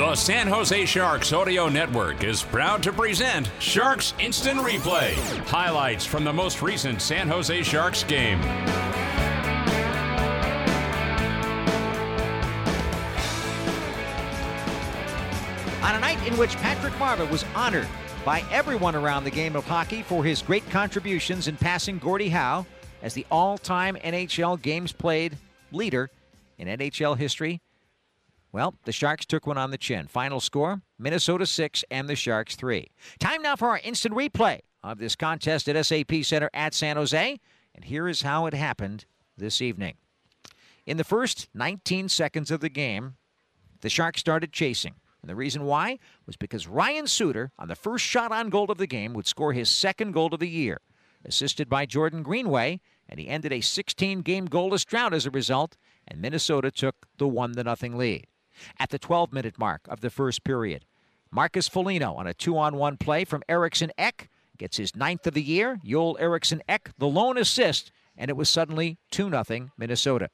The San Jose Sharks Audio Network is proud to present Sharks Instant Replay. Highlights from the most recent San Jose Sharks game. On a night in which Patrick Marleau was honored by everyone around the game of hockey for his great contributions in passing Gordie Howe as the all time NHL games played leader in NHL history. Well, the Sharks took one on the chin. Final score Minnesota 6 and the Sharks 3. Time now for our instant replay of this contest at SAP Center at San Jose. And here is how it happened this evening. In the first 19 seconds of the game, the Sharks started chasing. And the reason why was because Ryan Suter, on the first shot on goal of the game, would score his second goal of the year, assisted by Jordan Greenway, and he ended a 16 game goalless drought as a result, and Minnesota took the 1 0 lead. At the 12 minute mark of the first period, Marcus Foligno on a two on one play from Eriksson Ek gets his ninth of the year. Joel Eriksson Ek, the lone assist, and it was suddenly 2 0 Minnesota.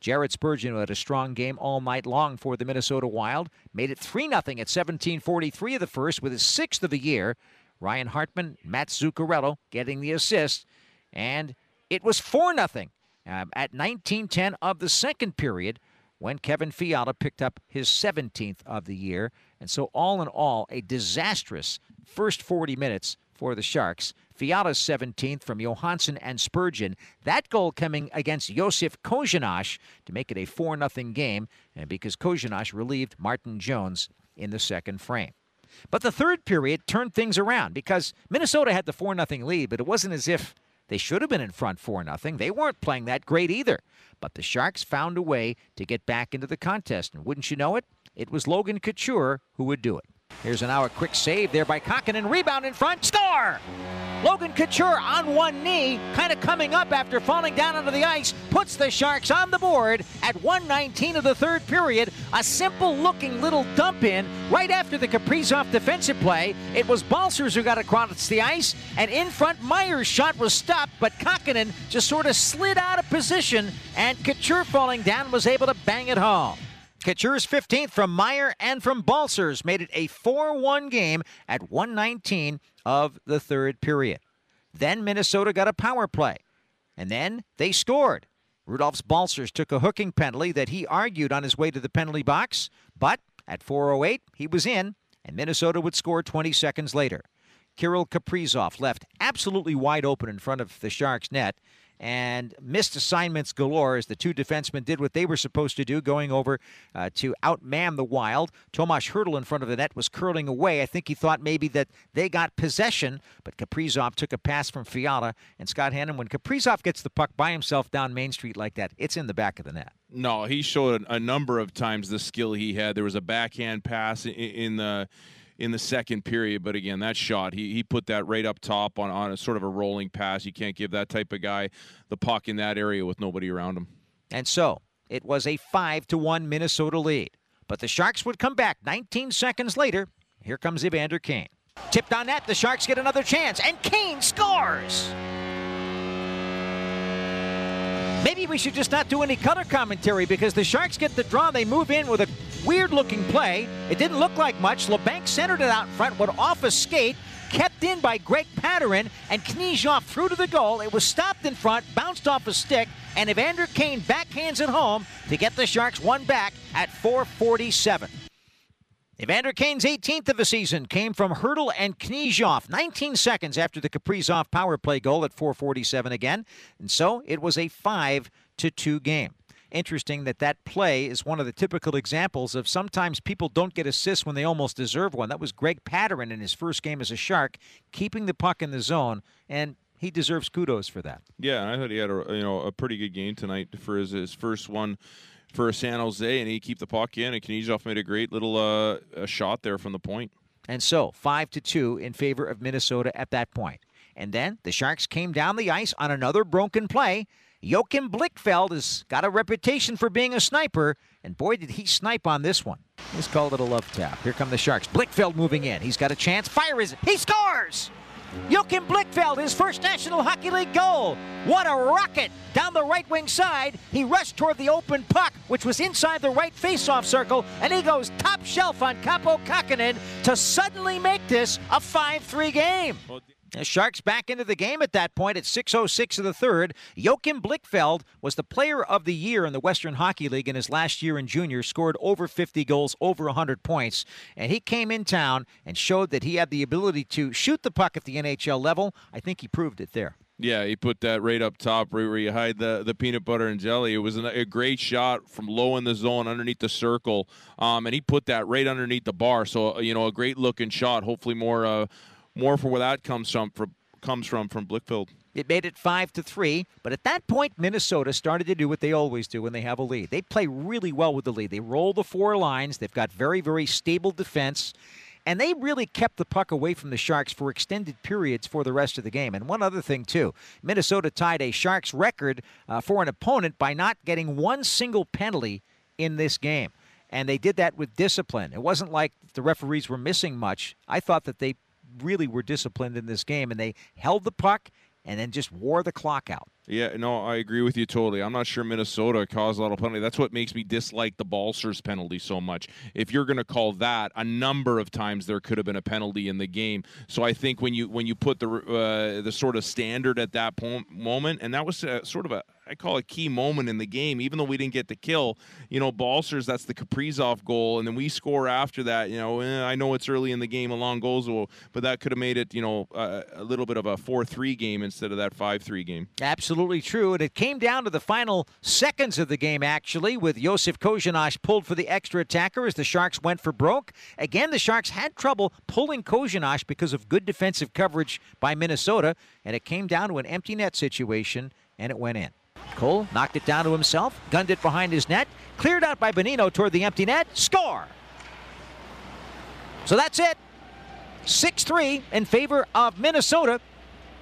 Jared Spurgeon had a strong game all night long for the Minnesota Wild. Made it 3 0 at 17:43 of the first with his sixth of the year. Ryan Hartman, Matt Zuccarello getting the assist. And it was 4 0 um, at 19:10 of the second period when Kevin Fiala picked up his 17th of the year. And so, all in all, a disastrous first 40 minutes for the Sharks. Fiala's 17th from Johansson and Spurgeon. That goal coming against Josef Korenar to make it a 4 0 game, and because Korenar relieved Martin Jones in the second frame. But the third period turned things around because Minnesota had the 4 0 lead, but it wasn't as if they should have been in front 4 0. They weren't playing that great either. But the Sharks found a way to get back into the contest, and wouldn't you know it? It was Logan Couture who would do it. Here's an hour quick save there by Kahkonen. Rebound in front. Score! Logan Couture on one knee, kind of coming up after falling down onto the ice, puts the Sharks on the board at 119 of the third period. A simple looking little dump in right after the Kaprizov defensive play. It was Balcers who got across the ice, and in front, Meier's shot was stopped, but Kahkonen just sort of slid out of position, and Couture falling down was able to bang it home. Couture's 15th from Meier and from Balcers made it a 4 1 game at 119 of the third period. Then Minnesota got a power play, and then they scored. Rudolfs Balcers took a hooking penalty that he argued on his way to the penalty box, but at 4.08, he was in, and Minnesota would score 20 seconds later. Kirill Kaprizov left absolutely wide open in front of the Sharks' net, and missed assignments galore as the two defensemen did what they were supposed to do, going over uh, to outman the Wild. Tomas Hertl in front of the net was curling away. I think he thought maybe that they got possession, but Kaprizov took a pass from Fiala and Scott Hannon. When Kaprizov gets the puck by himself down Main Street like that, it's in the back of the net. No, he showed a number of times the skill he had. There was a backhand pass in the in the second period. But again, that shot, he, he put that right up top on, on a sort of a rolling pass. You can't give that type of guy the puck in that area with nobody around him. And so it was a 5 to 1 Minnesota lead. But the Sharks would come back 19 seconds later. Here comes Evander Kane. Tipped on net, the Sharks get another chance, and Kane scores! Maybe we should just not do any color commentary because the Sharks get the draw. They move in with a weird looking play. It didn't look like much. Labanc centered it out front, went off a skate, kept in by Greg Pateryn, and Knyzhov through to the goal. It was stopped in front, bounced off a stick, and Evander Kane backhands it home to get the Sharks one back at 447. Evander Kane's 18th of the season came from Hertl and Knyzhov, 19 seconds after the Kaprizov power play goal at 447 again. And so it was a 5 to 2 game. Interesting that that play is one of the typical examples of sometimes people don't get assists when they almost deserve one. That was Greg Pateryn in his first game as a Shark, keeping the puck in the zone, and he deserves kudos for that. Yeah, I thought he had a you know a pretty good game tonight for his, his first one for San Jose, and he keep the puck in. And Knyzhov made a great little uh, shot there from the point. And so five to two in favor of Minnesota at that point. And then the Sharks came down the ice on another broken play. Joachim Blichfeld has got a reputation for being a sniper, and boy, did he snipe on this one. He's called it a love tap. Here come the Sharks. Blichfeld moving in. He's got a chance. Fire is it? He scores! Joachim Blichfeld, his first National Hockey League goal. What a rocket! Down the right wing side, he rushed toward the open puck, which was inside the right faceoff circle, and he goes top shelf on Kaapo Kahkonen to suddenly make this a 5 3 game. Sharks back into the game at that point at 6.06 of the third. Joachim Blichfeld was the player of the year in the Western Hockey League in his last year in junior, scored over 50 goals, over 100 points. And he came in town and showed that he had the ability to shoot the puck at the NHL level. I think he proved it there. Yeah, he put that right up top right where you hide the, the peanut butter and jelly. It was a great shot from low in the zone underneath the circle, um, and he put that right underneath the bar. So you know, a great looking shot. Hopefully, more uh, more for where that comes from, from comes from from Blichfeld. It made it five to three, but at that point, Minnesota started to do what they always do when they have a lead. They play really well with the lead. They roll the four lines. They've got very, very stable defense, and they really kept the puck away from the Sharks for extended periods for the rest of the game. And one other thing too, Minnesota tied a Sharks record uh, for an opponent by not getting one single penalty in this game. And they did that with discipline. It wasn't like the referees were missing much. I thought that they really were disciplined in this game, and they held the puck and then just wore the clock out. Yeah, no, I agree with you totally. I'm not sure Minnesota caused a lot of penalty. That's what makes me dislike the Balcers penalty so much. If you're going to call that, a number of times there could have been a penalty in the game. So I think when you when you put the uh, the sort of standard at that moment, and that was uh, sort of a I call a key moment in the game. Even though we didn't get the kill, you know, Balcers that's the Kaprizov goal, and then we score after that. You know, eh, I know it's early in the game, a long goals, but that could have made it, you know, uh, a little bit of a four-three game instead of that five-three game. Absolutely true, and it came down to the final seconds of the game actually, with Josef Korenar pulled for the extra attacker as the Sharks went for broke. Again, the Sharks had trouble pulling Korenar because of good defensive coverage by Minnesota, and it came down to an empty net situation, and it went in. Cole knocked it down to himself, gunned it behind his net, cleared out by Bonino toward the empty net, score! So that's it. 6 3 in favor of Minnesota,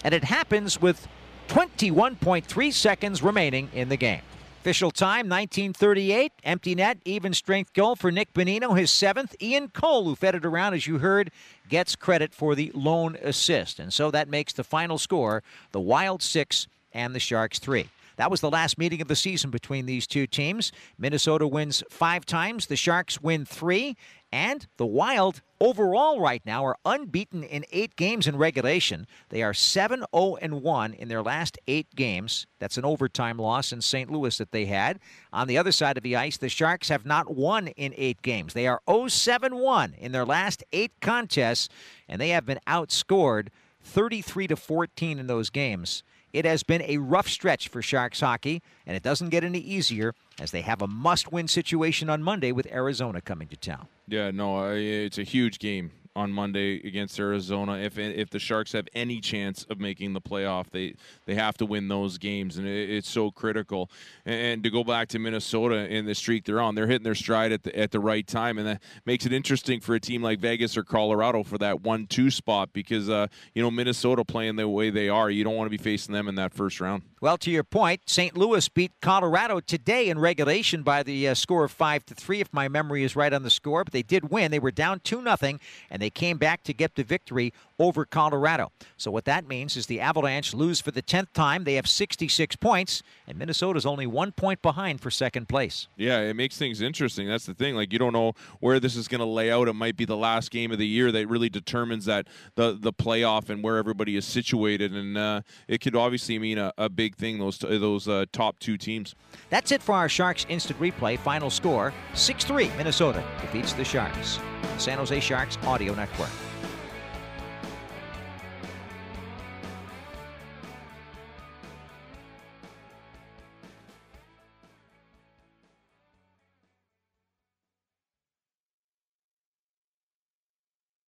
and it happens with 21.3 seconds remaining in the game. Official time 1938. Empty net, even strength goal for Nick Bonino, his seventh. Ian Cole, who fed it around, as you heard, gets credit for the lone assist. And so that makes the final score the Wild six and the Sharks three. That was the last meeting of the season between these two teams. Minnesota wins five times, the Sharks win three, and the Wild overall right now are unbeaten in eight games in regulation. They are 7 0 1 in their last eight games. That's an overtime loss in St. Louis that they had. On the other side of the ice, the Sharks have not won in eight games. They are 0 7 1 in their last eight contests, and they have been outscored 33 to 14 in those games. It has been a rough stretch for Sharks hockey, and it doesn't get any easier as they have a must win situation on Monday with Arizona coming to town. Yeah, no, it's a huge game on Monday against Arizona. If if the Sharks have any chance of making the playoff, they they have to win those games, and it, it's so critical. And, and, to go back to Minnesota in the streak they're on, they're hitting their stride at the at the right time, and that makes it interesting for a team like Vegas or Colorado for that one-two spot because uh, you know Minnesota playing the way they are, you don't want to be facing them in that first round. Well, to your point, St. Louis beat Colorado today in regulation by the uh, score of five to three, if my memory is right on the score. But they did win; they were down two nothing, and they they came back to get the victory over Colorado. So what that means is the Avalanche lose for the 10th time. They have 66 points, and Minnesota's only one point behind for second place. Yeah, it makes things interesting. That's the thing. Like you don't know where this is going to lay out. It might be the last game of the year that really determines that the the playoff and where everybody is situated, and uh, it could obviously mean a, a big thing. Those those uh, top two teams. That's it for our Sharks instant replay. Final score: 6-3. Minnesota defeats the Sharks. San Jose Sharks Audio Network.